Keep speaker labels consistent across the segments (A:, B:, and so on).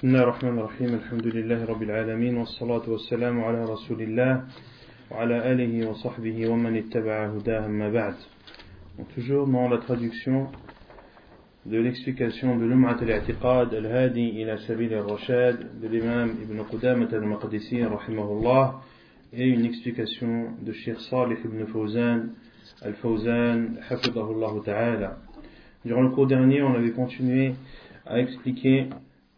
A: بسم الله الرحمن الرحيم الحمد لله رب العالمين والصلاة والسلام على رسول الله وعلى آله وصحبه ومن اتبع هداه ما بعد toujours dans la traduction de l'explication de l'Um'at al-i'tiqad al-hadi ila sabil al-rashad de l'imam Ibn Qudamah al-Maqdisi rahimahullah et une explication de Sheikh Salih ibn Fawzan al-Fawzan hafidahullah ta'ala durant le cours dernier on avait continué à expliquer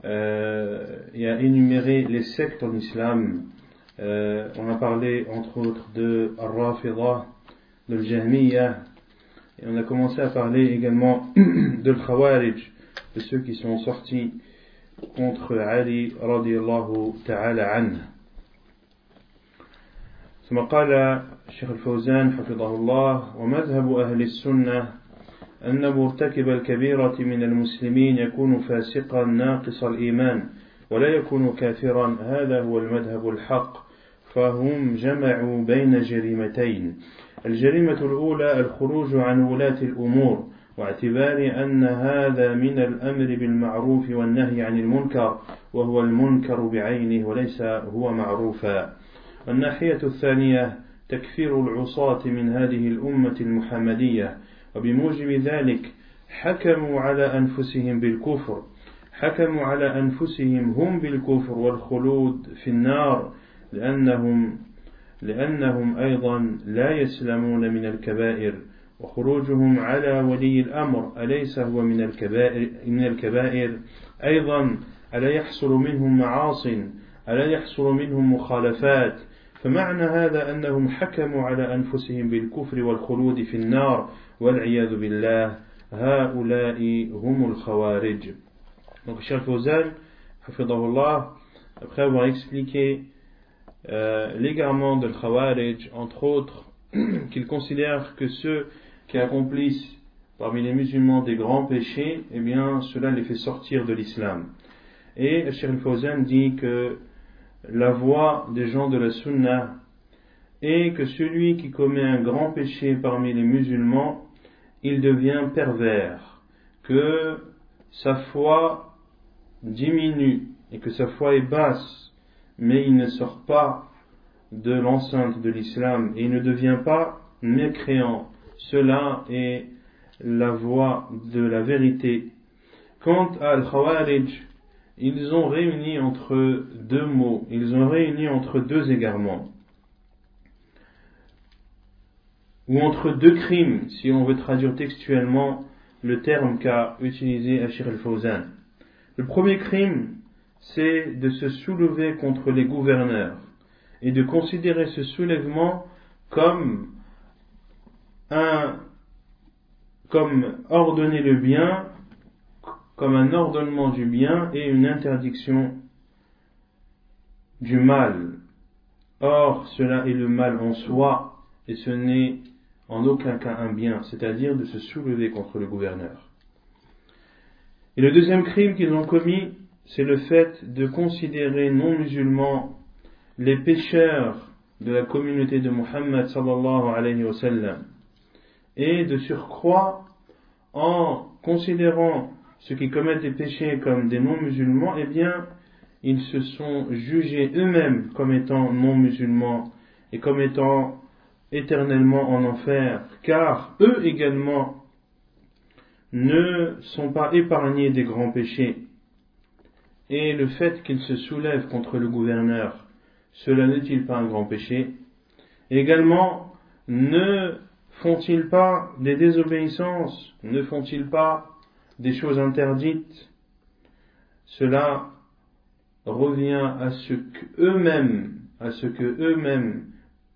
A: euh, et à énumérer les sectes en islam. Euh, on a parlé entre autres de Al-Rafidah, de Al-Jahmiyyah, et on a commencé à parler également de Al-Khawarij, de ceux qui sont sortis contre Ali radiallahu ta'ala anhu. ثم قال الشيخ الفوزان حفظه الله ومذهب أهل السنة أن مرتكب الكبيرة من المسلمين يكون فاسقا ناقص الإيمان ولا يكون كافرا. هذا هو المذهب الحق. فهم جمعوا بين جريمتين. الجريمة الأولى الخروج عن ولاة الأمور واعتبار أن هذا من الأمر بالمعروف والنهي عن المنكر وهو المنكر بعينه وليس هو معروفا. الناحية الثانية تكفير العصاة من هذه الأمة المحمدية. وبموجب ذلك حكموا على أنفسهم بالكفر. حكموا على أنفسهم هم بالكفر والخلود في النار لأنهم لأنهم أيضا لا يسلمون من الكبائر وخروجهم على ولي الأمر أليس هو من الكبائر, من الكبائر؟ أيضا ألا يحصل منهم معاص ألا يحصل منهم مخالفات؟ فمعنى هذا أنهم حكموا على أنفسهم بالكفر والخلود في النار والعياذ بالله هؤلاء هم الخوارج Donc Cheikh Fawzan, hafidahullah, après avoir expliqué euh, l'égarement de Khawarij, entre autres, qu'il considère que ceux qui accomplissent parmi les musulmans des grands péchés, eh bien, cela les fait sortir de l'islam. Et Cheikh Fawzan dit que la voie des gens de la sunna est que celui qui commet un grand péché parmi les musulmans, il devient pervers, que sa foi diminue et que sa foi est basse, mais il ne sort pas de l'enceinte de l'islam et il ne devient pas mécréant. Cela est la voie de la vérité. Quant à Al-Khawarij, ils ont réuni entre deux mots, ils ont réuni entre deux égarements, ou entre deux crimes, si on veut traduire textuellement le terme qu'a utilisé Ashir al-Fawzan. Le premier crime, c'est de se soulever contre les gouverneurs et de considérer ce soulèvement comme un comme ordonner le bien comme un ordonnement du bien et une interdiction du mal. Or, cela est le mal en soi et ce n'est en aucun cas un bien, c'est-à-dire de se soulever contre le gouverneur. Et le deuxième crime qu'ils ont commis, c'est le fait de considérer non musulmans les pécheurs de la communauté de Muhammad sallallahu alayhi wa et de surcroît en considérant ceux qui commettent des péchés comme des non-musulmans, eh bien, ils se sont jugés eux-mêmes comme étant non-musulmans et comme étant éternellement en enfer, car eux également ne sont pas épargnés des grands péchés. Et le fait qu'ils se soulèvent contre le gouverneur, cela n'est-il pas un grand péché? Également, ne font-ils pas des désobéissances? Ne font-ils pas des choses interdites, cela revient à ce qu'eux-mêmes, à ce que eux-mêmes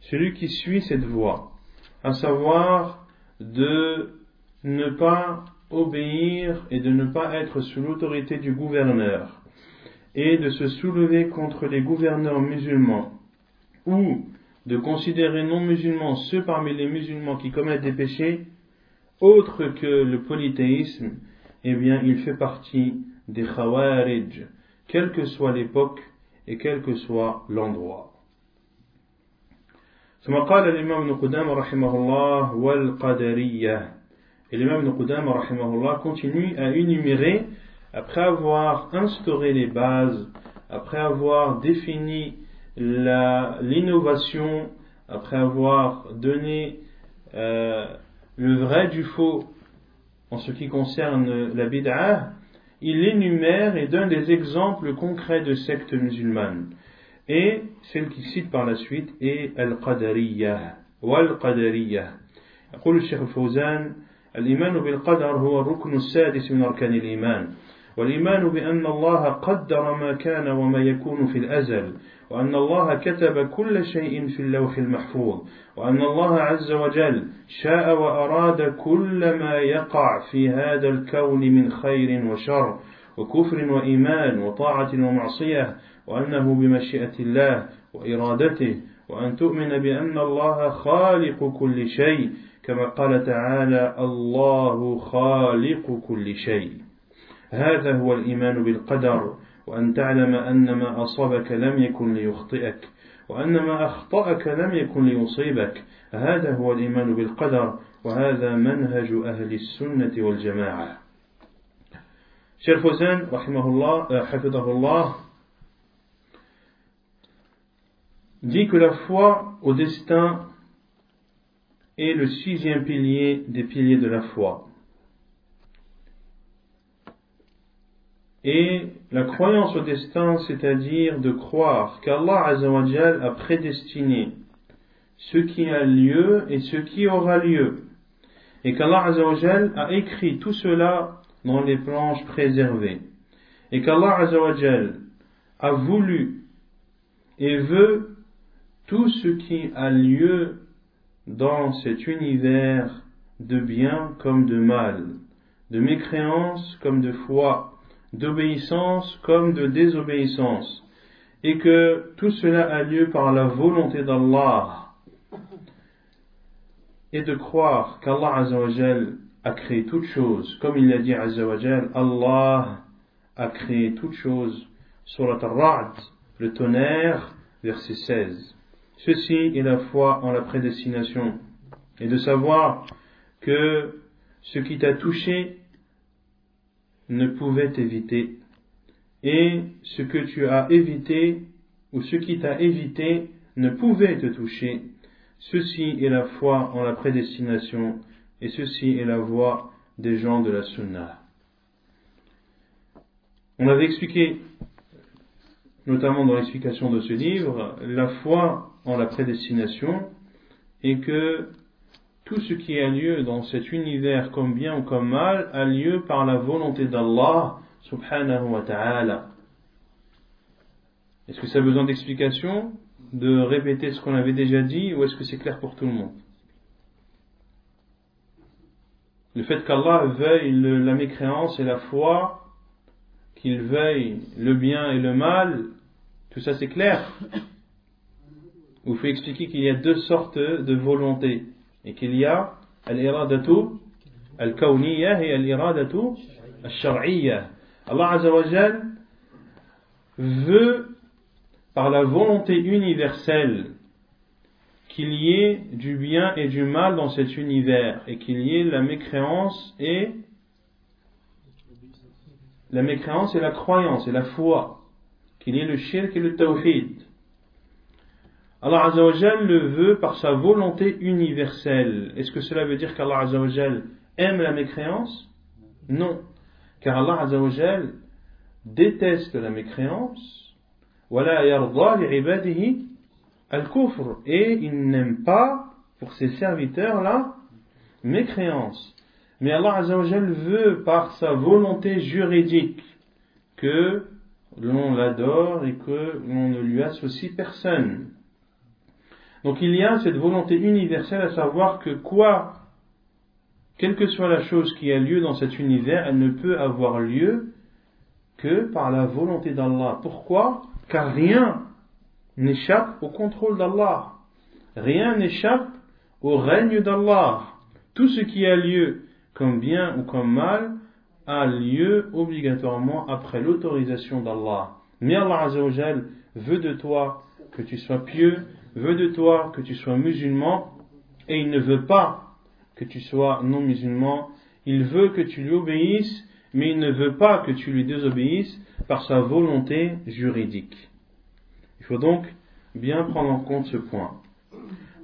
A: celui qui suit cette voie, à savoir de ne pas obéir et de ne pas être sous l'autorité du gouverneur, et de se soulever contre les gouverneurs musulmans ou de considérer non musulmans ceux parmi les musulmans qui commettent des péchés autres que le polythéisme, eh bien il fait partie des khawarij, quelle que soit l'époque et quel que soit l'endroit. ثم قال الإمام ابن قدامة رحمه الله والقدرية Et l'imam Ibn Qudam rahimahullah continue à énumérer, après avoir instauré les bases, après avoir défini l'innovation, après avoir donné euh, le vrai du faux en ce qui concerne la bid'ah, il énumère et donne des exemples concrets de sectes musulmanes. Et celle qui cite par la suite est Al-Qadariyah. Wal-Qadariyah. يقول الشيخ الفوزان الإيمان بالقدر هو الركن السادس من أركان الإيمان والإيمان بأن الله قدر ما كان وما يكون في الأزل وأن الله كتب كل شيء في اللوح المحفوظ وأن الله عز وجل شاء وأراد كل ما يقع في هذا الكون من خير وشر وكفر وإيمان وطاعة ومعصية وأنه بمشيئة الله وإرادته وأن تؤمن بأن الله خالق كل شيء كما قال تعالى الله خالق كل شيء هذا هو الإيمان بالقدر وأن تعلم أن ما أصابك لم يكن ليخطئك وأن ما أخطأك لم يكن ليصيبك. هذا هو الإيمان بالقدر وهذا منهج أهل السنة والجماعة. شيخ فوزان رحمه الله حفظه الله dit que la foi au destin est le sixième pilier des piliers de la foi. Et la croyance au destin, c'est-à-dire de croire qu'Allah a prédestiné ce qui a lieu et ce qui aura lieu. Et qu'Allah a écrit tout cela dans les planches préservées. Et qu'Allah a voulu et veut tout ce qui a lieu dans cet univers de bien comme de mal, de mécréance comme de foi, d'obéissance comme de désobéissance, et que tout cela a lieu par la volonté d'Allah, et de croire qu'Allah a créé toutes choses, comme il l'a dit Azzawajal, Allah a créé toutes choses, surat al-Ra'd, le tonnerre, verset 16. Ceci est la foi en la prédestination et de savoir que ce qui t'a touché ne pouvait t'éviter et ce que tu as évité ou ce qui t'a évité ne pouvait te toucher. Ceci est la foi en la prédestination et ceci est la voie des gens de la sunna. On avait expliqué, notamment dans l'explication de ce livre, la foi en la prédestination et que tout ce qui a lieu dans cet univers comme bien ou comme mal a lieu par la volonté d'Allah subhanahu wa ta'ala. Est-ce que ça a besoin d'explication, de répéter ce qu'on avait déjà dit ou est-ce que c'est clair pour tout le monde? Le fait qu'Allah veuille la mécréance et la foi, qu'il veuille le bien et le mal, tout ça c'est clair où il faut expliquer qu'il y a deux sortes de volontés et qu'il y a al-iradatu al-kawniyah et al-iradatu al-shar'iyyah. Allah Azza veut par la volonté universelle qu'il y ait du bien et du mal dans cet univers et qu'il y ait la mécréance et la mécréance et la croyance et la foi qu'il ait le shirk et le tawhid Allah Azzawajal le veut par sa volonté universelle. Est-ce que cela veut dire qu'Allah Azzawajal aime la mécréance? Non. Car Allah Azzawajal déteste la mécréance. Et il n'aime pas pour ses serviteurs la mécréance. Mais Allah Azzawajal veut par sa volonté juridique que l'on l'adore et que l'on ne lui associe personne. Donc il y a cette volonté universelle à savoir que quoi, quelle que soit la chose qui a lieu dans cet univers, elle ne peut avoir lieu que par la volonté d'Allah. Pourquoi? Car rien n'échappe au contrôle d'Allah. Rien n'échappe au règne d'Allah. Tout ce qui a lieu comme bien ou comme mal a lieu obligatoirement après l'autorisation d'Allah. Mais Allah Azzawajal veut de toi que tu sois pieux, veut de toi que tu sois musulman, et il ne veut pas que tu sois non musulman, il veut que tu lui obéisses, mais il ne veut pas que tu lui désobéisses par sa volonté juridique. Il faut donc bien prendre en compte ce point.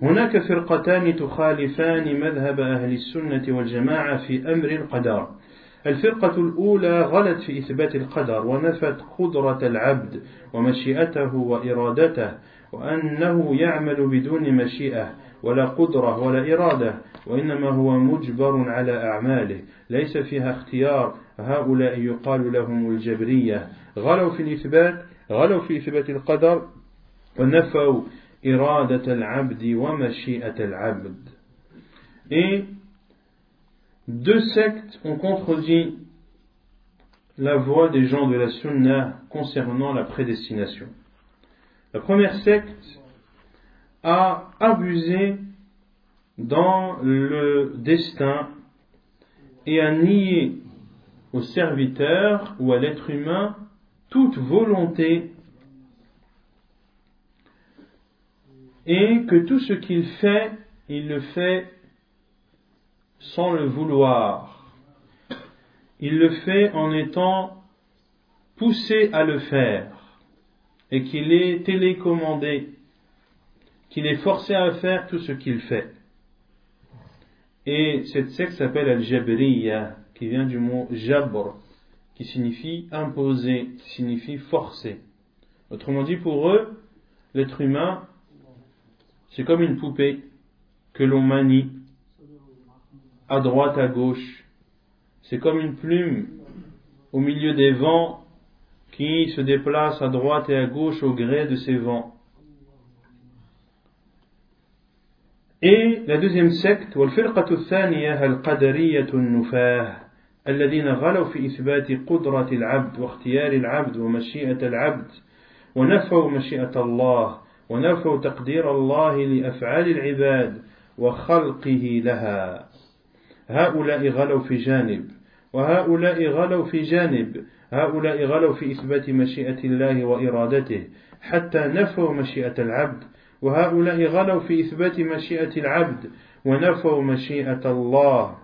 A: هناك فرقتان تخالفان مذهب أهل السنة والجماعة في أمر القدر الفرقة الأولى غلت في إثبات القدر ونفت قدرة العبد ومشيئته وإرادته وأنه يعمل بدون مشيئة ولا قدرة ولا إرادة وإنما هو مجبر على أعماله ليس فيها اختيار. هؤلاء يقال لهم الجبرية. غلوا في الإثبات غلوا في إثبات القدر ونفوا إرادة العبد ومشيئة العبد. Et deux sectes ont contredit la voix des gens de la Sunna concernant la prédestination. La première secte a abusé dans le destin et a nié au serviteur ou à l'être humain toute volonté et que tout ce qu'il fait, il le fait sans le vouloir. Il le fait en étant poussé à le faire et qu'il est télécommandé, qu'il est forcé à faire tout ce qu'il fait. Et cette secte s'appelle Al-Jabriya, qui vient du mot Jabr, qui signifie imposer, qui signifie forcer. Autrement dit, pour eux, l'être humain, c'est comme une poupée que l'on manie à droite, à gauche. C'est comme une plume au milieu des vents qui se déplace à droite et à gauche au gré de ces vents. Et la deuxième secte, والفرقة الثانية القدرية النفاه الذين غلوا في إثبات قدرة العبد واختيار العبد ومشيئة العبد ونفوا مشيئة الله ونفوا تقدير الله لأفعال العباد وخلقه لها هؤلاء غلوا في جانب وهؤلاء غلوا في جانب هؤلاء غلوا في إثبات مشيئة الله وإرادته حتى نفوا مشيئة العبد وهؤلاء غلوا في إثبات مشيئة العبد ونفوا مشيئة الله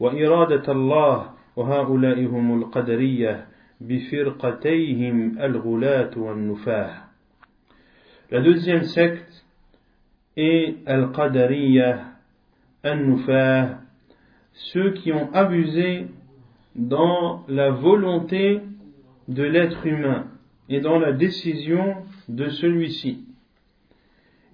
A: وإرادة الله وهؤلاء هم القدرية بفرقتيهم الغلاة والنفاه La deuxième secte est Al-Qadariya, Al-Nufah, ceux qui ont abusé dans la volonté de l'être humain et dans la décision de celui-ci.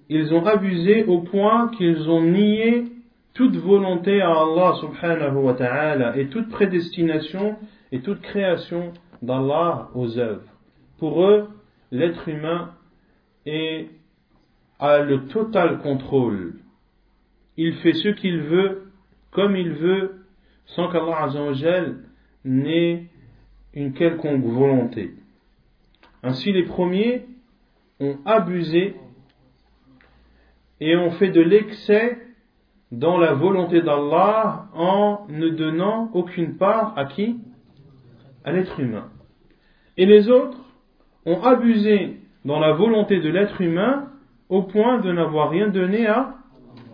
A: Ils ont abusé au point qu'ils ont nié toute volonté à Allah subhanahu wa ta'ala et toute prédestination et toute création d'Allah aux œuvres. Pour eux, l'être humain est, a le total contrôle. Il fait ce qu'il veut, comme il veut, sans qu'Allah n'ait une quelconque volonté. Ainsi les premiers ont abusé et ont fait de l'excès dans la volonté d'Allah en ne donnant aucune part à qui? À l'être humain. Et les autres ont abusé dans la volonté de l'être humain au point de n'avoir rien donné à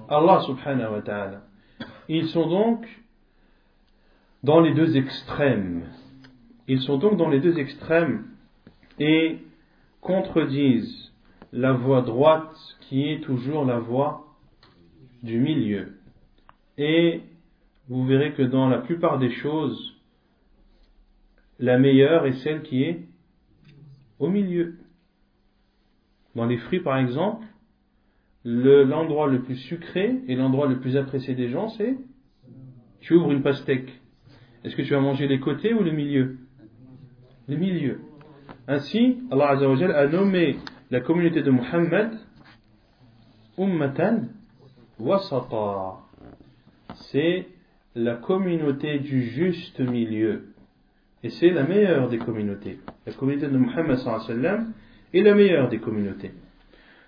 A: Allah subhanahu wa ta'ala. Ils sont donc dans les deux extrêmes. Ils sont donc dans les deux extrêmes et contredisent la voie droite qui est toujours la voie du milieu. Et vous verrez que dans la plupart des choses, la meilleure est celle qui est au milieu. Dans les fruits, par exemple, l'endroit le, plus sucré et l'endroit le plus apprécié des gens, c'est tu ouvres une pastèque. Est-ce que tu vas manger les côtés ou le milieu? Le milieu. Ainsi, Allah a nommé la communauté de Muhammad Ummatan Wasata. C'est la communauté du juste milieu. Et c'est la meilleure des communautés. La communauté de Muhammad sallallahu est la meilleure des communautés.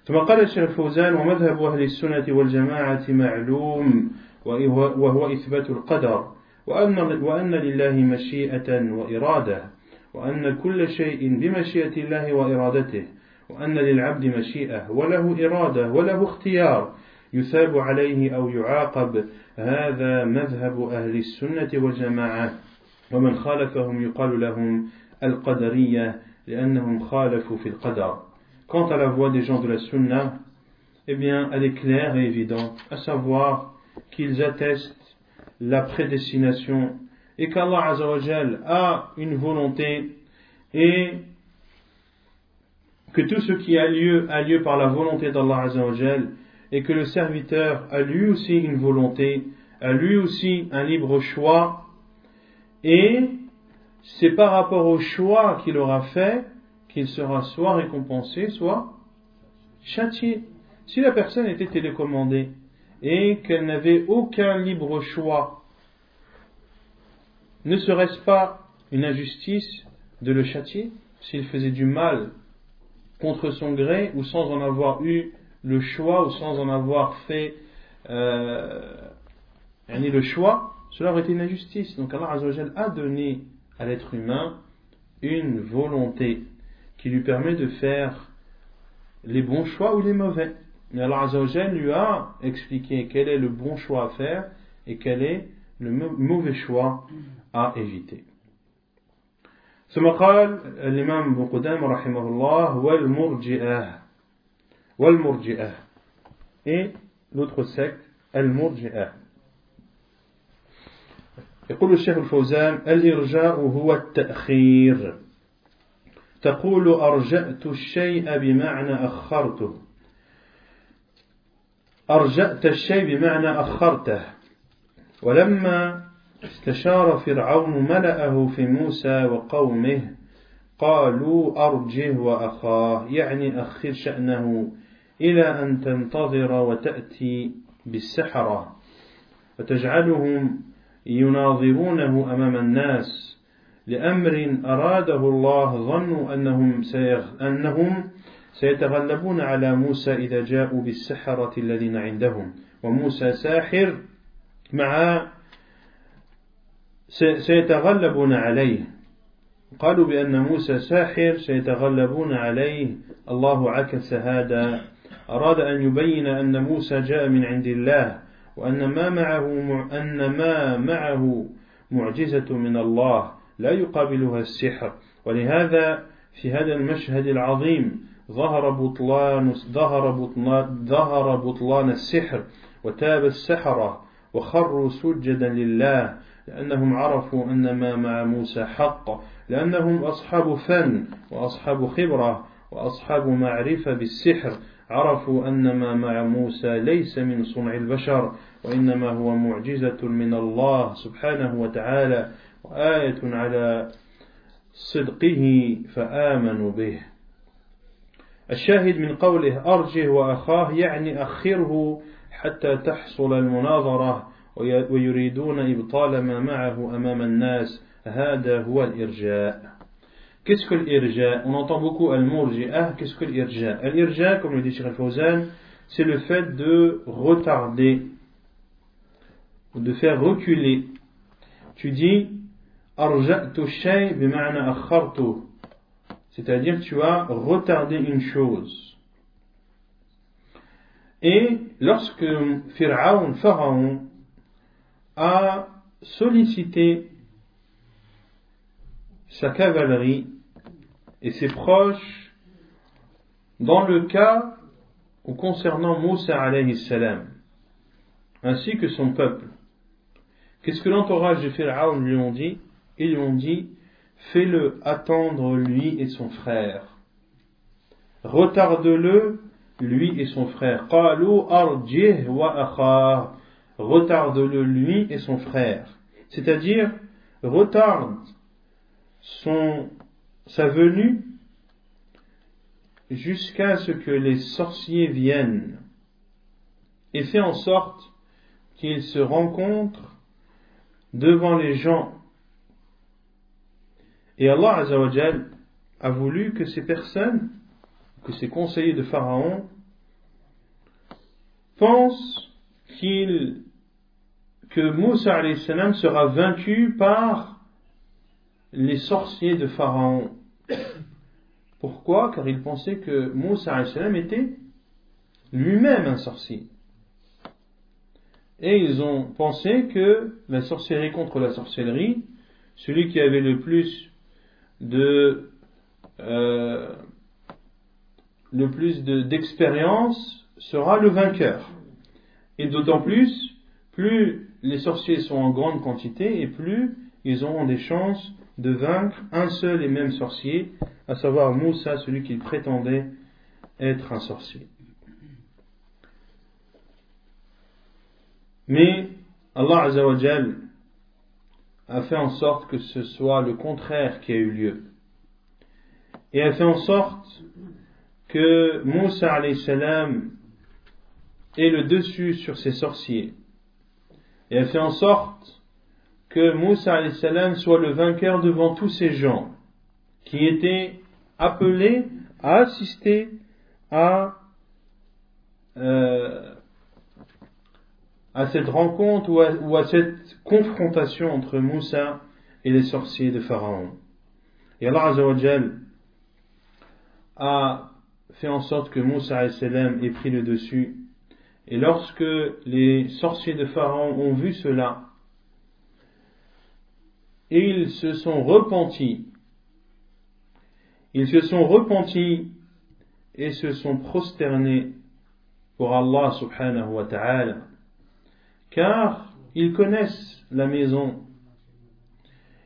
A: ثم قال الشيخ الفوزان ومذهب أهل السنة والجماعة معلوم وهو إثبات القدر وأن, وأن لله مشيئة وإرادة وأن كل شيء بمشيئة الله وإرادته وأن للعبد مشيئة وله إرادة وله اختيار يثاب عليه أو يعاقب. هذا مذهب أهل السنة والجماعة. ومن خالفهم يقال لهم القدرية لأنهم خالفوا في القدر. Quant à la voix des gens de la Sunna, eh bien, elle est claire et évidente, à savoir qu'ils attestent la prédestination et qu'Allah a une volonté et que tout ce qui a lieu a lieu par la volonté d'Allah et que le serviteur a lui aussi une volonté, a lui aussi un libre choix et c'est par rapport au choix qu'il aura fait qu'il sera soit récompensé, soit châtié. Si la personne était télécommandée et qu'elle n'avait aucun libre choix, ne serait-ce pas une injustice de le châtier s'il faisait du mal contre son gré ou sans en avoir eu le choix ou sans en avoir fait euh, le choix, cela aurait été une injustice. Donc Allah a donné à l'être humain une volonté qui lui permet de faire les bons choix ou les mauvais. Mais Allah Azzawajal lui a expliqué quel est le bon choix à faire et quel est le mauvais choix à éviter. ثم قال الإمام ابن قدامة رحمه الله والمرجئة والمرجئة et l'autre secte المرجئة يقول الشيخ الفوزان الإرجاء هو التأخير تقول أرجأت الشيء بمعنى أخرته. أرجأت الشيء بمعنى أخرته. ولما استشار فرعون ملأه في موسى وقومه قالوا أرجه وأخاه يعني أخر شأنه إلى أن تنتظر وتأتي بالسحرة. وتجعلهم يناظرونه أمام الناس. لأمر أراده الله ظنوا أنهم, أنهم سيتغلبون على موسى إذا جاءوا بالسحرة الذين عندهم. وموسى ساحر مع سيتغلبون عليه. قالوا بأن موسى ساحر سيتغلبون عليه. الله عكس هذا. أراد أن يبين أن موسى جاء من عند الله وأن ما معه أن ما معه معجزة من الله. لا يقابلها السحر. ولهذا في هذا المشهد العظيم ظهر بطلان ظهر بطلان ظهر بطلان السحر وتاب السحرة وخروا سجدا لله لأنهم عرفوا أن ما مع موسى حق لأنهم أصحاب فن وأصحاب خبرة وأصحاب معرفة بالسحر. عرفوا أن ما مع موسى ليس من صنع البشر وإنما هو معجزة من الله سبحانه وتعالى. وآية على صدقه فآمنوا به الشاهد من قوله أرجه وأخاه يعني أخره حتى تحصل المناظرة ويريدون إبطال ما معه أمام الناس هذا هو الإرجاء Qu'est-ce que l'irja On entend beaucoup al-murji'ah. Qu'est-ce que l'irja L'irja, comme le dit Sheikh Fawzan, c'est le fait de retarder, de faire reculer. Tu dis c'est-à-dire tu as retardé une chose. Et lorsque Pharaon, Pharaon a sollicité sa cavalerie et ses proches dans le cas concernant Moussa alayhi salam, ainsi que son peuple. Qu'est-ce que l'entourage de Pharaon lui ont dit? Ils lui ont dit Fais-le attendre lui et son frère. Retarde-le, lui et son frère. Retarde-le, lui et son frère. C'est-à-dire, retarde sa venue jusqu'à ce que les sorciers viennent et fait en sorte qu'ils se rencontrent devant les gens Et Allah a voulu que ces personnes, que ces conseillers de Pharaon, pensent qu'il, que Moussa salam sera vaincu par les sorciers de Pharaon. Pourquoi? Car ils pensaient que Moussa salam était lui-même un sorcier. Et ils ont pensé que la sorcellerie contre la sorcellerie, celui qui avait le plus de euh, le plus d'expérience sera le vainqueur. Et d'autant plus, plus les sorciers sont en grande quantité et plus ils auront des chances de vaincre un seul et même sorcier, à savoir Moussa, celui qui prétendait être un sorcier. Mais Allah Azzawajal a fait en sorte que ce soit le contraire qui a eu lieu. Et a fait en sorte que Moussa salam ait le dessus sur ses sorciers. Et a fait en sorte que Moussa salam soit le vainqueur devant tous ces gens qui étaient appelés à assister à euh, à cette rencontre ou à, cette confrontation entre Moussa et les sorciers de Pharaon. Et Allah Azzawajal a fait en sorte que Moussa ait pris le dessus. Et lorsque les sorciers de Pharaon ont vu cela, ils se sont repentis. Ils se sont repentis et se sont prosternés pour Allah subhanahu wa ta'ala car ils connaissent la maison,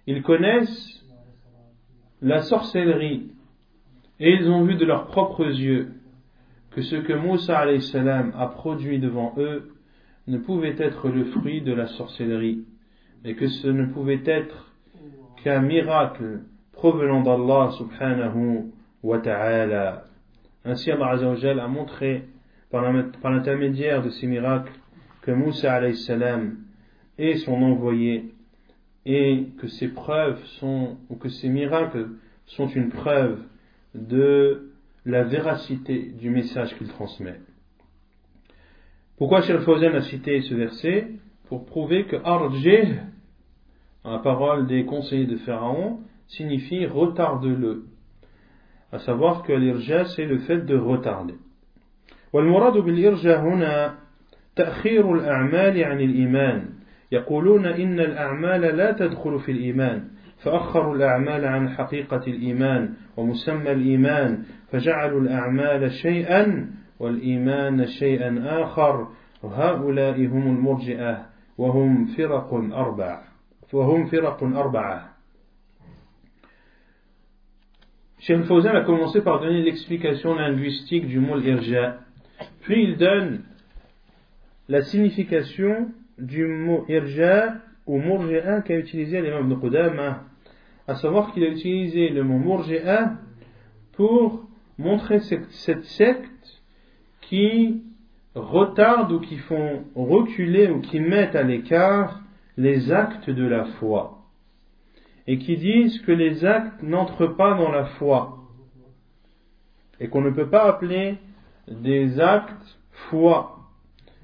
A: ils connaissent la sorcellerie, et ils ont vu de leurs propres yeux que ce que Moussa a produit devant eux ne pouvait être le fruit de la sorcellerie, et que ce ne pouvait être qu'un miracle provenant d'Allah subhanahu wa ta'ala. Ainsi Allah a montré par l'intermédiaire de ces miracles que Moussa salam est son envoyé et que ces preuves sont, ou que ces miracles sont une preuve de la véracité du message qu'il transmet. Pourquoi Cheikh Fawzan a cité ce verset? Pour prouver que Arjeh, la parole des conseillers de Pharaon, signifie retarde-le. À savoir que l'irja, c'est le fait de retarder. تأخير الأعمال عن الإيمان. يقولون إن الأعمال لا تدخل في الإيمان فأخروا الأعمال عن حقيقة الإيمان ومسمى الإيمان فجعلوا الأعمال شيئا والإيمان شيئا آخر. وهؤلاء هم المرجئة وهم فرق أربع وهم فرق أربعة. Cheikh Fawzan a commencé par donner l'explication linguistique du mot irja. Puis il donne la signification du mot irja ou murji'a qu'a utilisé l'imam de Qudama, à savoir qu'il a utilisé le mot murji'a pour montrer cette, cette secte qui retarde ou qui font reculer ou qui mettent à l'écart les actes de la foi et qui disent que les actes n'entrent pas dans la foi et qu'on ne peut pas appeler des actes foi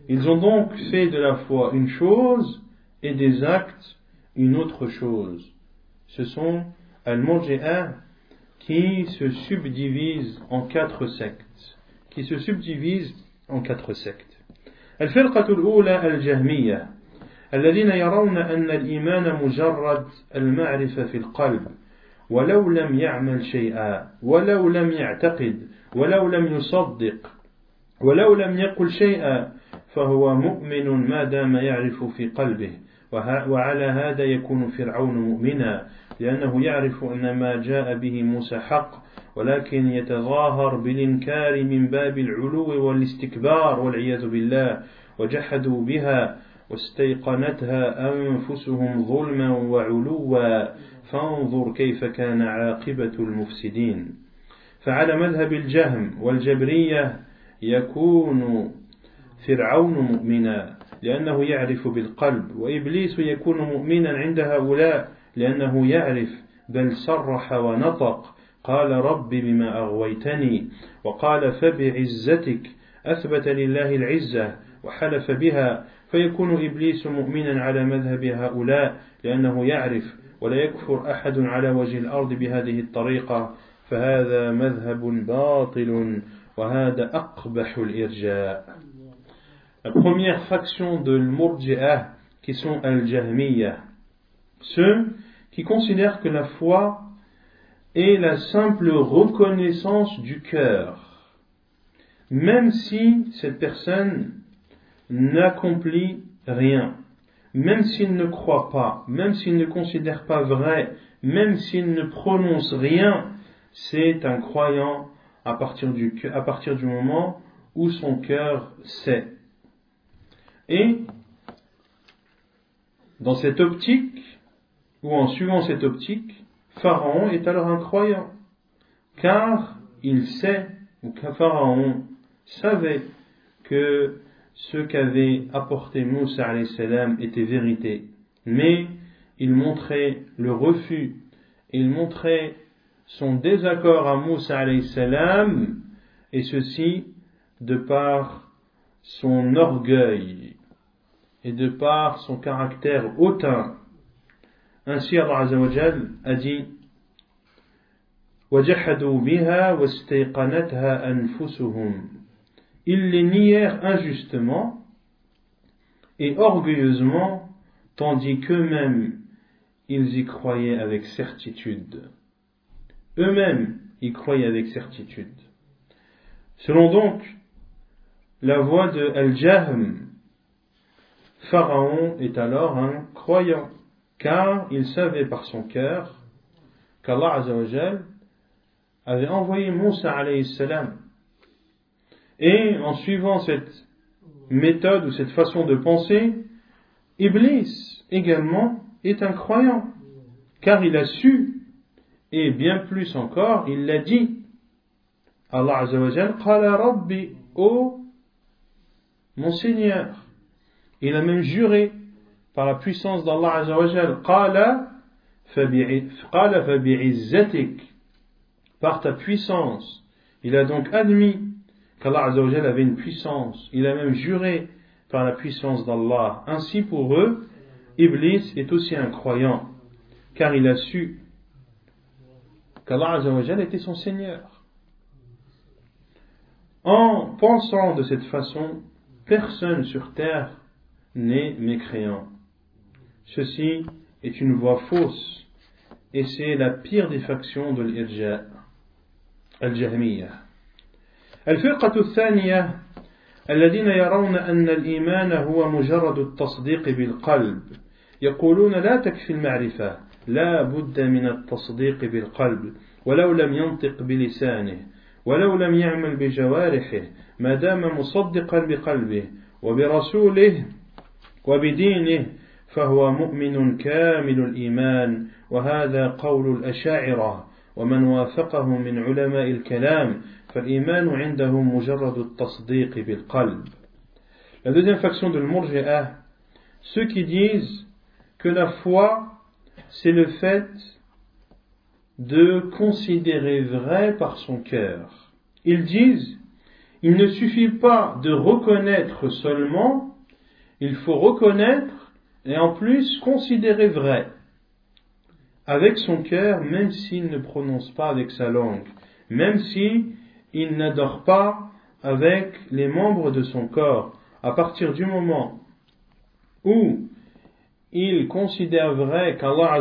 A: ils ont donc fait de la foi une chose et des actes une autre chose. Ce sont Al-Murji'a qui se subdivisent en quatre sectes. Qui se subdivisent en quatre sectes. الفرقة الأولى الجهمية الذين يرون أن الإيمان مجرد المعرفة في القلب ولو لم يعمل شيئا ولو لم يعتقد ولو لم يصدق ولو لم يقل شيئا فهو مؤمن ما دام يعرف في قلبه. وعلى هذا يكون فرعون مؤمنا لأنه يعرف أن ما جاء به موسى حق ولكن يتظاهر بالإنكار من باب العلو والاستكبار والعياذ بالله. وجحدوا بها واستيقنتها أنفسهم ظلما وعلوا. فانظر كيف كان عاقبة المفسدين. فعلى مذهب الجهم والجبرية يكون فرعون مؤمنا لأنه يعرف بالقلب وإبليس يكون مؤمنا عند هؤلاء لأنه يعرف بل صرح ونطق قال رب بما أغويتني وقال فبعزتك أثبت لله العزة وحلف بها فيكون إبليس مؤمنا على مذهب هؤلاء لأنه يعرف ولا يكفر أحد على وجه الأرض بهذه الطريقة فهذا مذهب باطل وهذا أقبح الإرجاء. La première faction de l'Murji'ah qui sont Al-Jahmiyyah, ceux qui considèrent que la foi est la simple reconnaissance du cœur, même si cette personne n'accomplit rien, même s'il ne croit pas, même s'il ne considère pas vrai, même s'il ne prononce rien, c'est un croyant à partir du, à partir du moment où son cœur sait. Et dans cette optique, ou en suivant cette optique, Pharaon est alors un croyant, car il sait, ou Pharaon savait que ce qu'avait apporté Moussa était vérité. Mais il montrait le refus, il montrait son désaccord à Moussa salam, et ceci de par son orgueil et de par son caractère hautain. Ainsi Allah Azzawajal a dit ils les nièrent injustement et orgueilleusement, tandis qu'eux-mêmes ils y croyaient avec certitude. Eux-mêmes y croyaient avec certitude. Selon donc la voix de Al-Jahm, Pharaon est alors un croyant, car il savait par son cœur qu'Allah avait envoyé Moussa alayhi salam et en suivant cette méthode ou cette façon de penser, Iblis également est un croyant, car il a su, et bien plus encore, il l'a dit. Allah Azzawajal, Qala Rabbi, ô Seigneur. Il a même juré par la puissance d'Allah Azzawajal, par ta puissance. Il a donc admis qu'Allah Azzawajal avait une puissance. Il a même juré par la puissance d'Allah. Ainsi pour eux, Iblis est aussi un croyant, car il a su qu'Allah Azzawajal était son Seigneur. En pensant de cette façon, personne sur terre n'est mécréant. Ceci est une voie fausse, et c'est la pire des factions de l'Irja, al-Jahmiyyah. الفرقة الثانية الذين يرون أن الإيمان هو مجرد التصديق بالقلب يقولون لا تكفي المعرفة لا بد من التصديق بالقلب ولو لم ينطق بلسانه ولو لم يعمل بجوارحه ما دام مصدقا بقلبه وبرسوله وبدينه فهو مؤمن كامل الإيمان وهذا قول الأشاعرة ومن وافقه من علماء الكلام La deuxième faction de l'Murji'ah, ceux qui disent que la foi, c'est le fait de considérer vrai par son cœur. Ils disent, il ne suffit pas de reconnaître seulement, il faut reconnaître et en plus considérer vrai avec son cœur, même s'il ne prononce pas avec sa langue, même si il n'adore pas avec les membres de son corps. À partir du moment où il considère vrai qu'Allah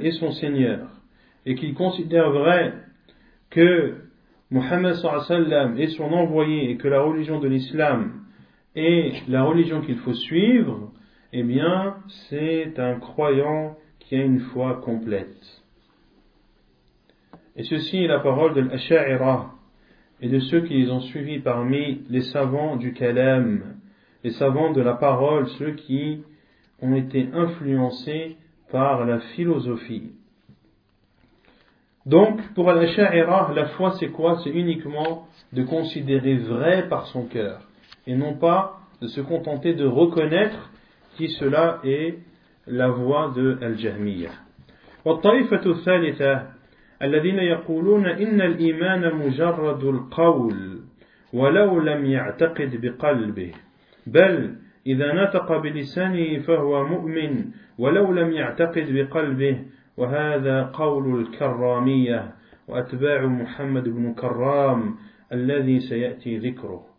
A: est son Seigneur et qu'il considère vrai que Muhammad est son envoyé et que la religion de l'islam est la religion qu'il faut suivre, eh bien, c'est un croyant qui a une foi complète. Et ceci est la parole de l'Asha'ira, et de ceux qui les ont suivis parmi les savants du kalam, les savants de la parole, ceux qui ont été influencés par la philosophie. Donc, pour Al-Asha'ira, la foi c'est quoi? C'est uniquement de considérer vrai par son cœur, et non pas de se contenter de reconnaître qui cela est la voix de Al-Jahmiyyah. والطائفة الثالثة الذين يقولون إن الإيمان مجرد القول ولو لم يعتقد بقلبه بل إذا نطق بلسانه فهو مؤمن ولو لم يعتقد بقلبه وهذا قول الكرامية وأتباع محمد بن كرام الذي سيأتي ذكره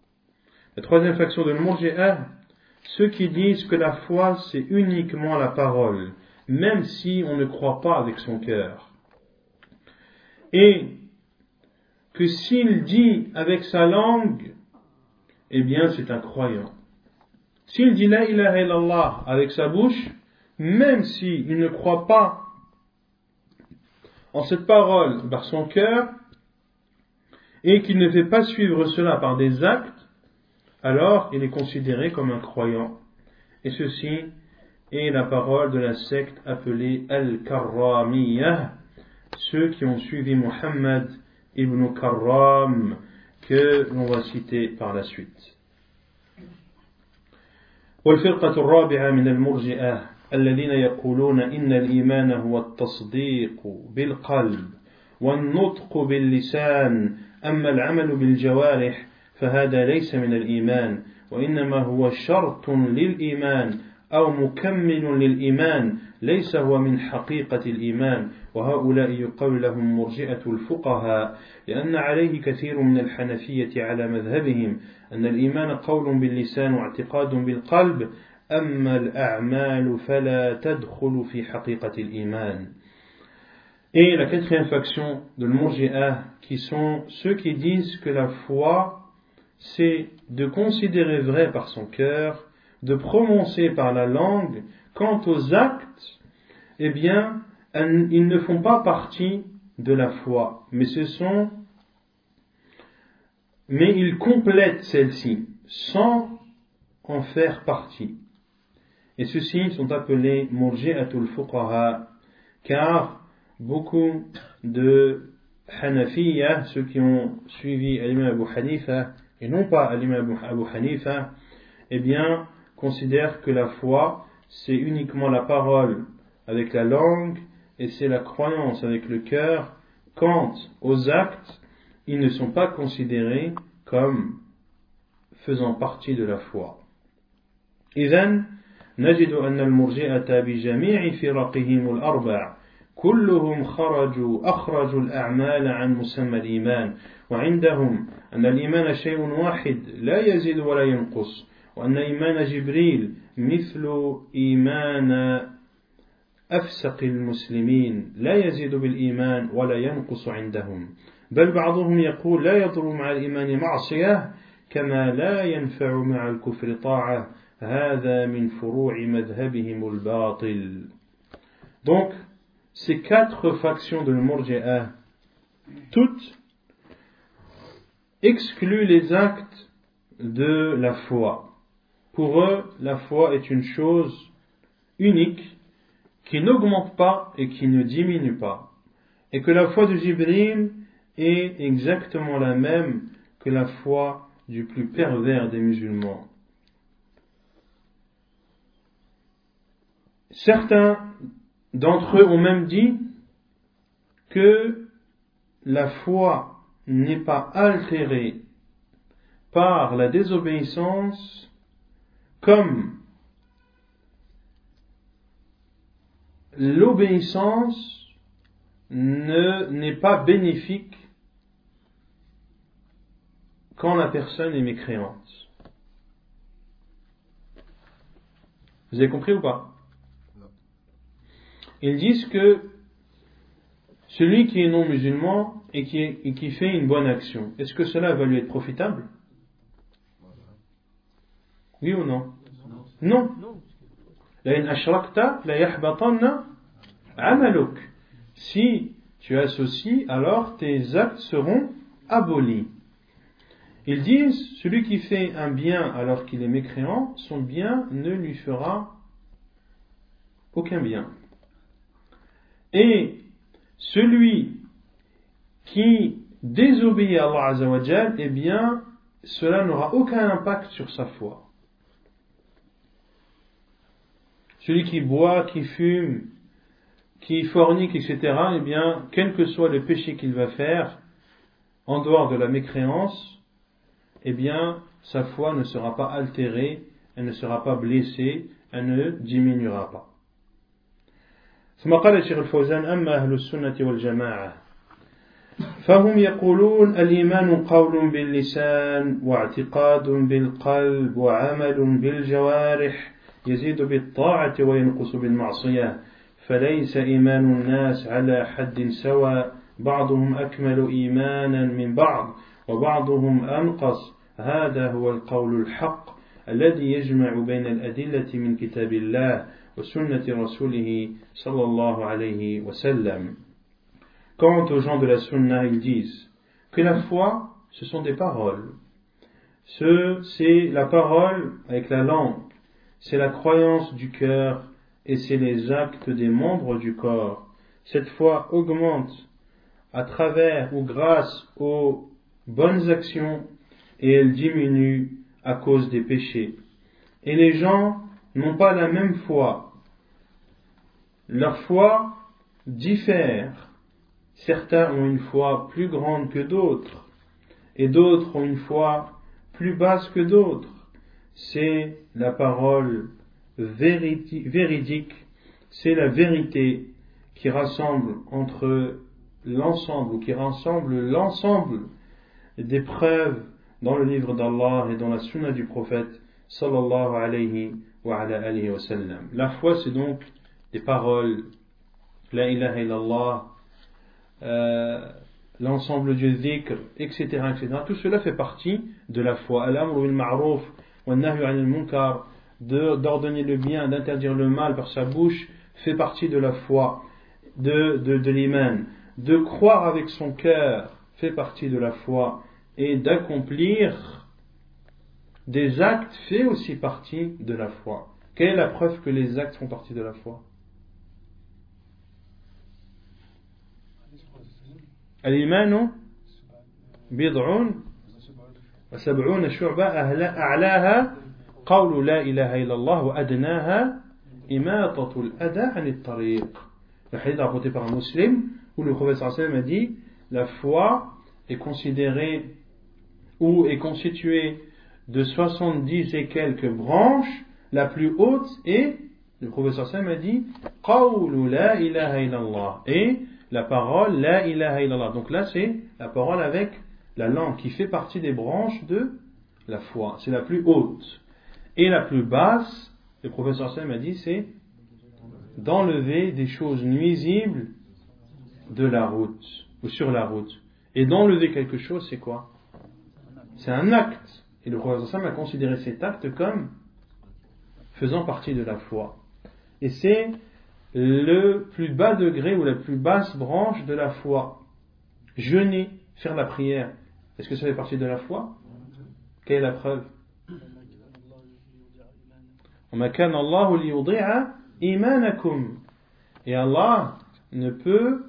A: La troisième faction de Murji'ah, ceux qui disent que la foi c'est uniquement la parole, même si on ne croit pas avec son cœur. Et que s'il dit avec sa langue, eh bien c'est un croyant. S'il dit la ilaha illallah avec sa bouche, même s'il ne croit pas en cette parole par son cœur, et qu'il ne fait pas suivre cela par des actes, alors il est considéré comme un croyant. Et ceci est la parole de la secte appelée Al-Karramiyah, ceux qui ont suivi Muhammad ibn Karram, que l'on va citer par la suite. والفرقة الرابعة من المرجئة الذين يقولون إن الإيمان هو التصديق بالقلب والنطق باللسان أما العمل بالجوارح فهذا ليس من الإيمان وإنما هو شرط للإيمان أو مكمل للإيمان ليس هو من حقيقة الإيمان. وهؤلاء يقال لهم مرجئة الفقهاء لأن عليه كثير من الحنفية على مذهبهم أن الإيمان قول باللسان واعتقاد بالقلب أما الأعمال فلا تدخل في حقيقة الإيمان. Et la quatrième faction de l'Murji'ah, qui sont ceux qui disent que la foi, c'est de considérer vrai par son cœur, de prononcer par la langue, quant aux actes, eh bien, ils ne font pas partie de la foi, mais ce sont, mais ils complètent celle-ci, sans en faire partie. Et ceux-ci sont appelés Murji'atul Fuqaha, car beaucoup de Hanafiya, ceux qui ont suivi l'imam Abu Hanifa, et non pas l'imam Abu Hanifa, eh bien, considèrent que la foi, c'est uniquement la parole avec la langue et c'est la croyance avec le cœur. Quant aux actes, ils ne sont pas considérés comme faisant partie de la foi. إذن نجد أن المرجئة بجميع فرقهم الأربع كلهم خرجوا أخرجوا الأعمال عن مسمى الإيمان وعندهم أن الإيمان شيء واحد لا يزيد ولا ينقص وأن إيمان جبريل مثل إيمان أفسق المسلمين لا يزيد بالإيمان ولا ينقص عندهم. بل بعضهم يقول لا يضر مع الإيمان معصية كما لا ينفع مع الكفر طاعة هذا من فروع مذهبهم الباطل. Donc, ces quatre factions de l'Murji'ah, toutes excluent les actes de la foi. Pour eux, la foi est une chose unique qui n'augmente pas et qui ne diminue pas. Et que la foi de Jibril est exactement la même que la foi du plus pervers des musulmans. Certains d'entre eux ont même dit que la foi n'est pas altérée par la désobéissance comme l'obéissance n'est pas bénéfique quand la personne est mécréante. Vous avez compris ou pas? Ils disent que celui qui est non musulman et qui, fait une bonne action, est-ce que cela va lui être profitable? Oui ou non? Non. Si tu associes, alors tes actes seront abolis. Ils disent, celui qui fait un bien alors qu'il est mécréant, son bien ne lui fera aucun bien. Et celui qui désobéit à Allah Azzawajal, eh bien, cela n'aura aucun impact sur sa foi. Celui qui boit, qui fume, qui fornique, etc., eh bien, quel que soit le péché qu'il va faire, en dehors de la mécréance, eh bien, sa foi ne sera pas altérée, elle ne sera pas blessée, elle ne diminuera pas. ثم قال الشيخ الفوزان أما أهل السنة والجماعة فهم يقولون الإيمان قول باللسان واعتقاد بالقلب وعمل بالجوارح يزيد بالطاعة وينقص بالمعصية فليس إيمان الناس على حد سواء بعضهم أكمل إيمانا من بعض وبعضهم أنقص. هذا هو القول الحق الذي يجمع بين الأدلة من كتاب الله وسنة رسوله صلى الله عليه وسلم Quant aux gens de la Sunna, ils disent que la foi, ce sont des paroles. Ce, c'est la parole avec la langue, c'est la croyance du cœur et c'est les actes des membres du corps. Cette foi augmente à travers ou grâce aux bonnes actions et elle diminue à cause des péchés. Et les gens n'ont pas la même foi. leur foi diffère. Certains ont une foi plus grande que d'autres et d'autres ont une foi plus basse que d'autres. C'est la parole véridique, c'est la vérité qui rassemble entre l'ensemble ou qui rassemble l'ensemble des preuves dans le livre d'Allah et dans la sunna du prophète sallallahu alayhi wa, alayhi wa. La foi c'est donc des paroles la ilaha illallah euh, l'ensemble du dhikr etc., etc. tout cela fait partie de la foi al-amr bil ma'ruf wa nahyu anil munkar d'ordonner le bien d'interdire le mal par sa bouche fait partie de la foi de, de, de l'iman de croire avec son cœur fait partie de la foi et d'accomplir des actes fait aussi partie de la foi. Quelle est la preuve que les actes font partie de la foi? الإيمان بضع وسبعون شعبة أعلاها قول لا إله إلا الله وأدناها إماطة الأذى عن الطريق Le hadith rapporté par un musulman où le prophète sallam a dit la foi est considérée ou est constituée de 70 et quelques branches, la plus haute est, le professeur Sam a dit, Qawlu la ilaha illallah. Et la parole la ilaha illallah. Donc là, c'est la parole avec la langue qui fait partie des branches de la foi. C'est la plus haute. Et la plus basse, le professeur Sam a dit, c'est d'enlever des choses nuisibles de la route ou sur la route. Et d'enlever quelque chose, c'est quoi? C'est un acte. Et le prophète a considéré cet acte comme faisant partie de la foi. Et c'est le plus bas degré ou la plus basse branche de la foi. Jeûner, faire la prière. Est-ce que ça fait partie de la foi? Quelle est la preuve? Et Allah ne peut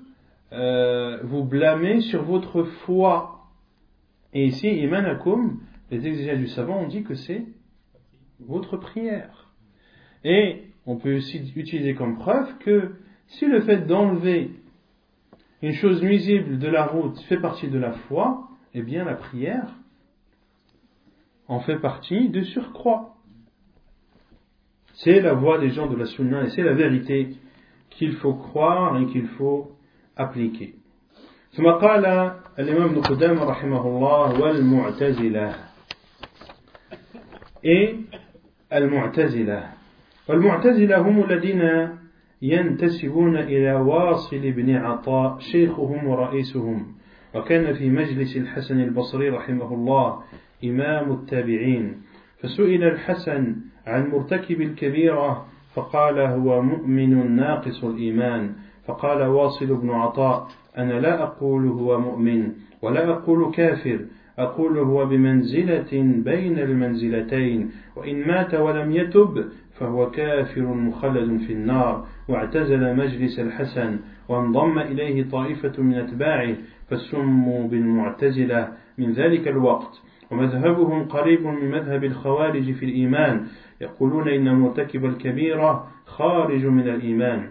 A: euh, vous blâmer sur votre foi. Et ici, imanakum, les exégètes du savant ont dit que c'est votre prière. Et on peut aussi utiliser comme preuve que si le fait d'enlever une chose nuisible de la route fait partie de la foi, eh bien la prière en fait partie de surcroît. C'est la voix des gens de la sunna et c'est la vérité qu'il faut croire et qu'il faut appliquer. ثم قال الإمام ابن قدامة رحمه الله والمعتزلة et المعتزلة والمعتزلة هم الذين ينتسبون إلى واصل بن عطاء شيخهم ورئيسهم. وكان في مجلس الحسن البصري رحمه الله إمام التابعين. فسئل الحسن عن مرتكب الكبيرة فقال هو مؤمن ناقص الإيمان. فقال واصل بن عطاء أنا لا أقول هو مؤمن ولا أقول كافر أقول هو بمنزلة بين المنزلتين وإن مات ولم يتب فهو كافر مخلد في النار واعتزل مجلس الحسن وانضم إليه طائفة من أتباعه فسموا بالمعتزلة من ذلك الوقت. ومذهبهم قريب من مذهب الخوارج في الإيمان يقولون إن مرتكب الكبيرة خارج من الإيمان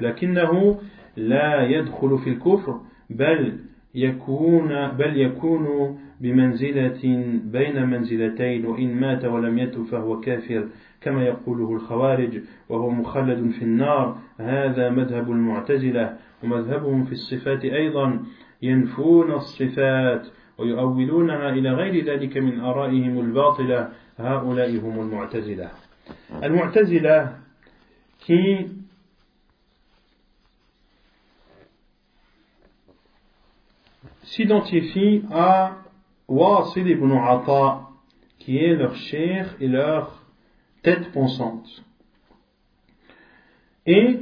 A: لكنه لا يدخل في الكفر بل يكون بل يكون بمنزلة بين منزلتين وإن مات ولم يتب فهو كافر. كما يقوله الخوارج وهو مخلد في النار هذا مذهب المعتزلة ومذهبهم في الصفات أيضا ينفون الصفات ويؤولونها إلى غير ذلك من آرائهم الباطلة هؤلاء هم المعتزلة. المعتزلة qui s'identifient à Wasil ibn Ata, qui est leur chair et leur tête pensante. Et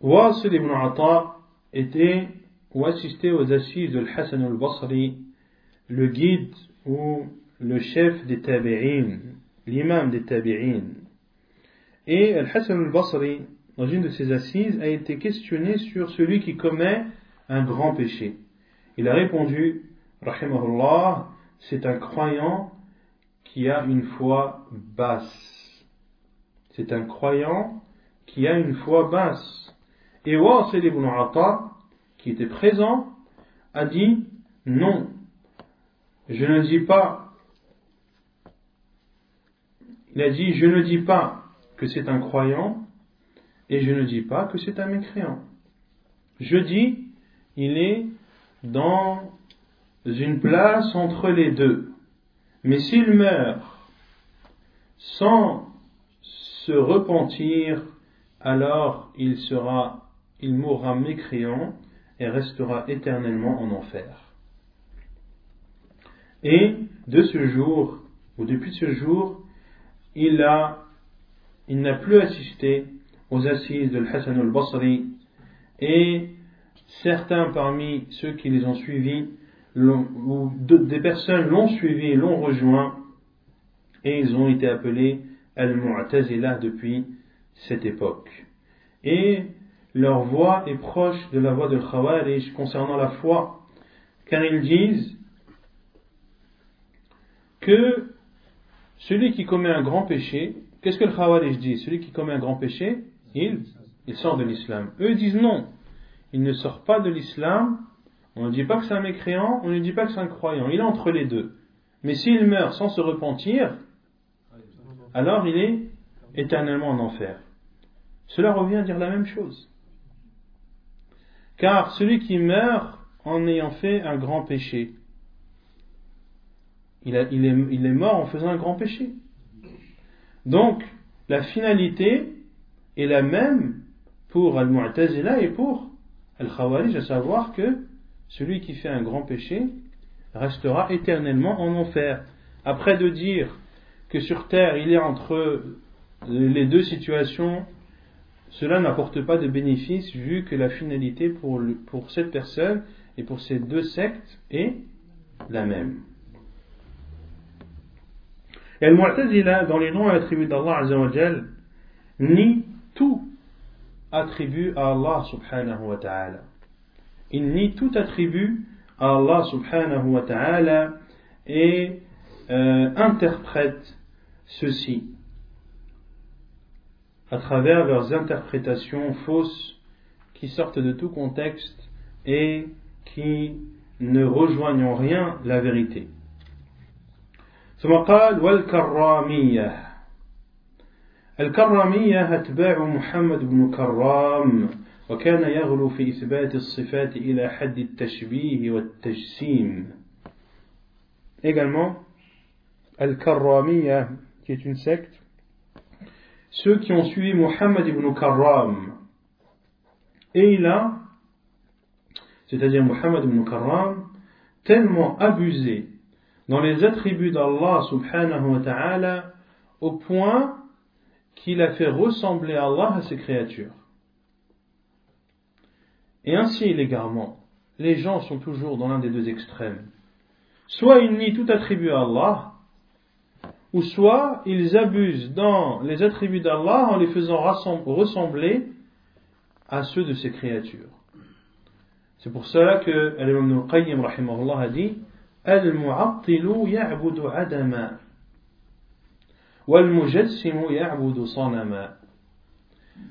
A: Wasil ibn Ata était ou assistait aux assises de Hassan al-Basri, le guide ou le chef des tabi'in, l'imam des tabi'in. Et Al-Hassan al-Basri, dans une de ses assises, a été questionné sur celui qui commet un grand péché. Il a répondu, Rahimahullah, c'est un croyant qui a une foi basse. C'est un croyant qui a une foi basse. Et Wasil ibn Atta, qui était présent, a dit non, je ne dis pas. Il a dit je ne dis pas que c'est un croyant et je ne dis pas que c'est un mécréant. Je dis il est dans une place entre les deux. Mais s'il meurt sans se repentir, alors il sera, il mourra mécréant et restera éternellement en enfer. Et de ce jour, ou depuis ce jour, il a, il n'a plus assisté aux assises de Hassan al-Basri et certains parmi ceux qui les ont suivis ou des personnes l'ont suivi l'ont rejoint et ils ont été appelés al-Mu'tazila depuis cette époque. Et leur voix est proche de la voix de Khawarij concernant la foi, car ils disent que celui qui commet un grand péché, qu'est-ce que le Khawarij dit? Celui qui commet un grand péché, il, il sort de l'islam. Eux disent non, il ne sort pas de l'islam, on ne dit pas que c'est un mécréant, on ne dit pas que c'est un croyant, il est entre les deux. Mais s'il meurt sans se repentir, alors il est éternellement en enfer. Cela revient à dire la même chose. Car celui qui meurt en ayant fait un grand péché, il, est, mort en faisant un grand péché. Donc, la finalité est la même pour Al-Mu'tazila et pour Al-Khawarij, à savoir que celui qui fait un grand péché restera éternellement en enfer. Après de dire que sur terre il est entre les deux situations cela n'apporte pas de bénéfice vu que la finalité pour, pour cette personne et pour ces deux sectes est la même. Et Al-Mu'tazila, dans les noms et attributs d'Allah Azzawajal, nie tout attribut à Allah subhanahu wa ta'ala. Il nie tout attribut à Allah subhanahu wa ta'ala et euh, interprète ceci à travers leurs interprétations fausses qui sortent de tout contexte et qui ne rejoignent rien la vérité. ثم قال والكرامية الكرامية أتباع محمد بن كرام وكان يغلو في إثبات الصفات إلى حد التشبيه والتجسيم Également, Al-Karramiyya, qui est une secte ceux qui ont suivi Muhammad ibn Karram. Et il a, c'est-à-dire Muhammad ibn Karram, tellement abusé dans les attributs d'Allah subhanahu wa ta'ala au point qu'il a fait ressembler Allah à ses créatures. Et ainsi, l'égarement, les gens sont toujours dans l'un des deux extrêmes. Soit ils nient tout attribut à Allah, ou soit ils abusent dans les attributs d'Allah en les faisant ressembler à ceux de ses créatures. C'est pour cela que l'imam Qayyim a dit Al-mu'attilu ya'budu adama wal mujassimu ya'budu sanama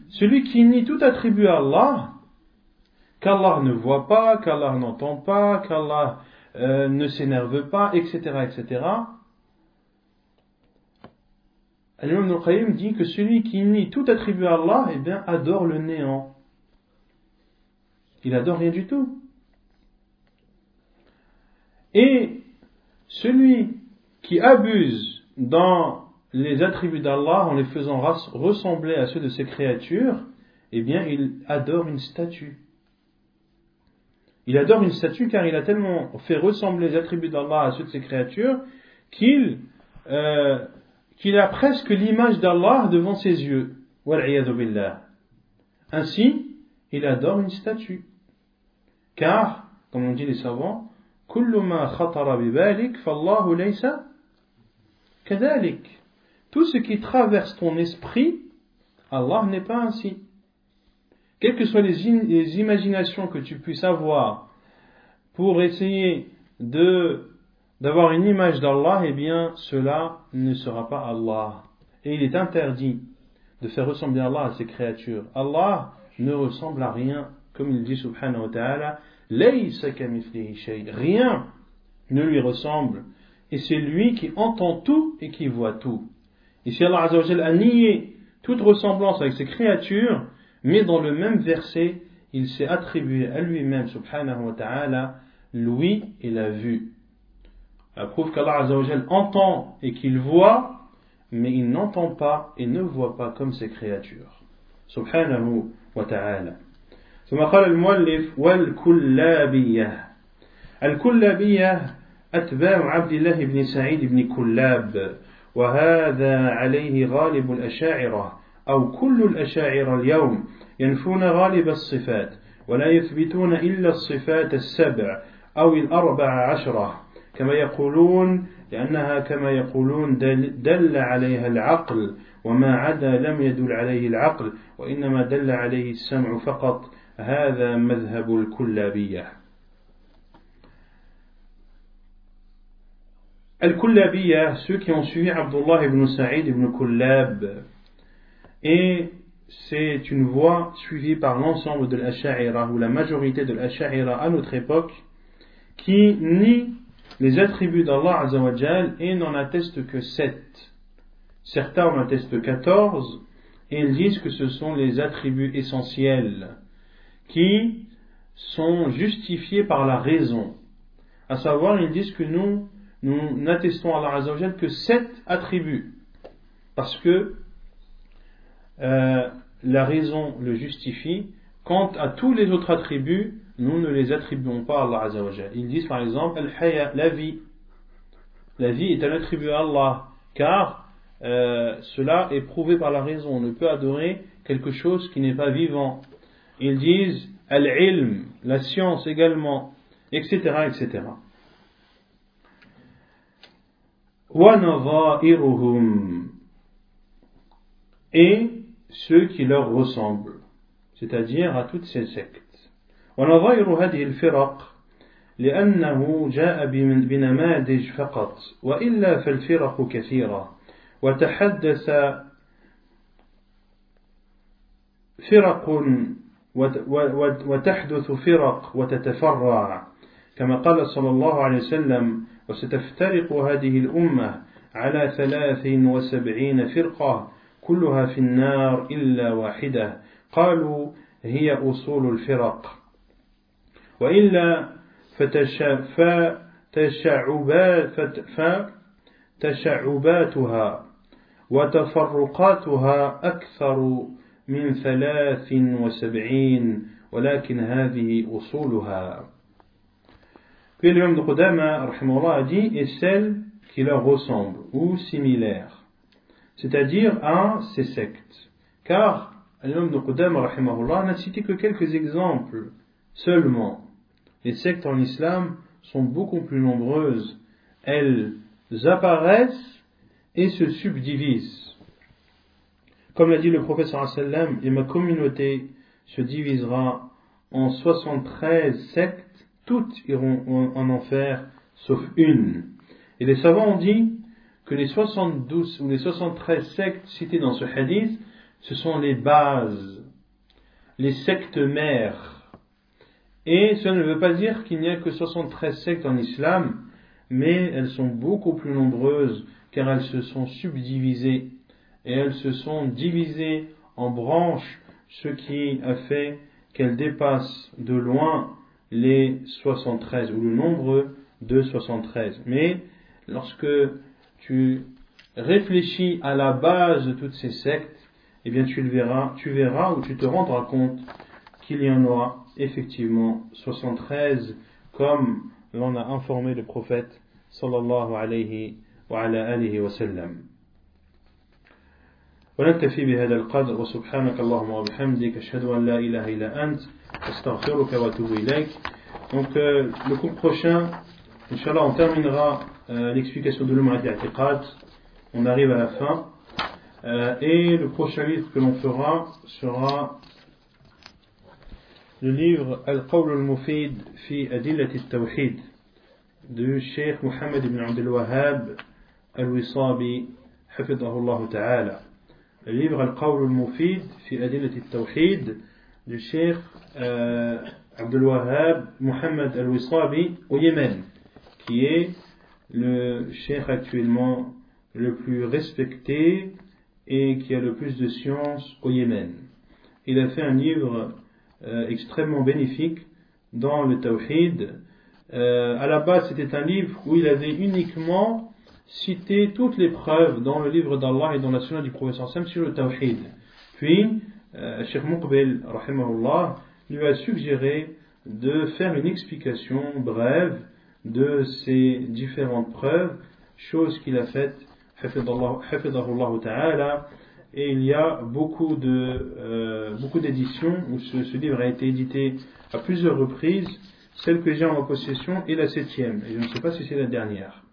A: celui qui nie tout attribut à Allah, qu'Allah ne voit pas, qu'Allah n'entend pas, qu'Allah euh, ne s'énerve pas, etc., etc. Al-Imam Qayyim dit que celui qui nie tout attribut à Allah, eh bien, adore le néant. Il adore rien du tout. Et celui qui abuse dans les attributs d'Allah en les faisant ressembler à ceux de ses créatures, eh bien, il adore une statue. Il adore une statue car il a tellement fait ressembler les attributs d'Allah à ceux de ses créatures qu'il euh, qu'il a presque l'image d'Allah devant ses yeux. Ainsi, il adore une statue. Car, comme on dit les savants, tout ce qui traverse ton esprit, Allah n'est pas ainsi. Quelles que soient les, imaginations que tu puisses avoir pour essayer de d'avoir une image d'Allah, eh bien, cela ne sera pas Allah. Et il est interdit de faire ressembler Allah à ses créatures. Allah ne ressemble à rien, comme il dit subhanahu wa ta'ala, Rien ne lui ressemble. Et c'est lui qui entend tout et qui voit tout. Et si Allah a nié toute ressemblance avec ses créatures, mais dans le même verset, il s'est attribué à lui-même, subhanahu wa ta'ala, l'ouïe et la vue. La preuve qu'Allah entend et qu'il voit, mais il n'entend pas et ne voit pas comme ses créatures. Subhanahu wa ta'ala. ثم قال المؤلف والكلابية الكلابية أتباع عبد الله بن سعيد بن كلاب وهذا عليه غالب الأشاعرة أو كل الأشاعرة اليوم ينفون غالب الصفات ولا يثبتون إلا الصفات السبع أو الأربع عشرة كما يقولون لأنها كما يقولون دل, دل عليها العقل وما عدا لم يدل عليه العقل وإنما دل عليه السمع فقط هذا مذهب الكلابية Al-Kullabiyya, ceux qui ont suivi Abdullah ibn Sa'id ibn Kullab, et c'est une voie suivie par l'ensemble de l'Asha'ira, ou la majorité de l'Asha'ira à notre époque, qui nie les attributs d'Allah Azzawajal et n'en attestent que sept. Certains en attestent quatorze, et ils disent que ce sont les attributs essentiels qui sont justifiés par la raison. À savoir, ils disent que nous, nous n'attestons à Allah Azzawajal que sept attributs. Parce que euh, la raison le justifie. Quant à tous les autres attributs, nous ne les attribuons pas à Allah. Ils disent par exemple, Al-Haya, la vie. La vie est un attribut à Allah, car euh, cela est prouvé par la raison. On ne peut adorer quelque chose qui n'est pas vivant. Ils disent Al-Ilm, la science également, etc. etc. Et ceux qui leur ressemblent, c'est-à-dire à toutes ces sectes. ونظائر هذه الفرق لأنه جاء بنماذج فقط وإلا فالفرق كثيرة. وتحدث فرق وتحدث فرق وتتفرع. كما قال صلى الله عليه وسلم وستفترق هذه الأمة على ثلاث وسبعين فرقة كلها في النار إلا واحدة. قالوا هي أصول الفرق. وإلا فتشعباتها وتفرقاتها أكثر من ثلاث وسبعين ولكن هذه أصولها Puis l'imam de Qudama, a dit, est celle qui leur ressemble ou similaire, c'est-à-dire à ces sectes. Car l'imam de Qudama n'a cité que quelques exemples seulement. Les sectes en islam sont beaucoup plus nombreuses. Elles apparaissent et se subdivisent. Comme l'a dit le professeur sallam, et ma communauté se divisera en 73 sectes, toutes iront en enfer sauf une. Et les savants ont dit que les 72 ou les 73 sectes citées dans ce hadith ce sont les bases, les sectes mères. Et cela ne veut pas dire qu'il n'y a que 73 sectes en islam, mais elles sont beaucoup plus nombreuses car elles se sont subdivisées et elles se sont divisées en branches, ce qui a fait qu'elles dépassent de loin les 73 ou le nombre de 73. Mais lorsque tu réfléchis à la base de toutes ces sectes, eh bien tu le verras, tu verras ou tu te rendras compte qu'il y en aura effectivement 73 comme l'en a informé le prophète sallallahu alayhi wa ala alihi wa sallam. ونكتفي بهذا القدر وسبحانك اللهم وبحمدك أشهد أن لا إله إلا أنت أستغفرك وأتوب إليك Donc euh, le cours prochain, Inch'Allah, on terminera euh, l'explication de l'Umrah d'Atiqat. On arrive à la fin. Euh, et le prochain livre que l'on fera sera le livre Al-Qawl al-Mufid fi Adillat al-Tawhid de Sheikh Mohammed ibn Abdel Wahhab al-Wisabi hafidahullah ta'ala. Le livre Al-Qawl al-Mufid fi Adillat al-Tawhid du Sheikh euh, Abdel Wahhab Mohammed al-Wisabi au Yémen, qui est le Sheikh actuellement le plus respecté et qui a le plus de science au Yémen. Il a fait un livre euh, extrêmement bénéfique dans le Tawhid. Euh, à la base, c'était un livre où il avait uniquement cité toutes les preuves dans le livre d'Allah et dans la sunna du professeur Sam sur le Tawhid. Puis, euh, Sheikh Muqbil, lui a suggéré de faire une explication brève de ces différentes preuves, chose qu'il a faite et il y a beaucoup de euh, beaucoup d'éditions où ce, ce, livre a été édité à plusieurs reprises. Celle que j'ai en possession est la septième, et je ne sais pas si c'est la dernière.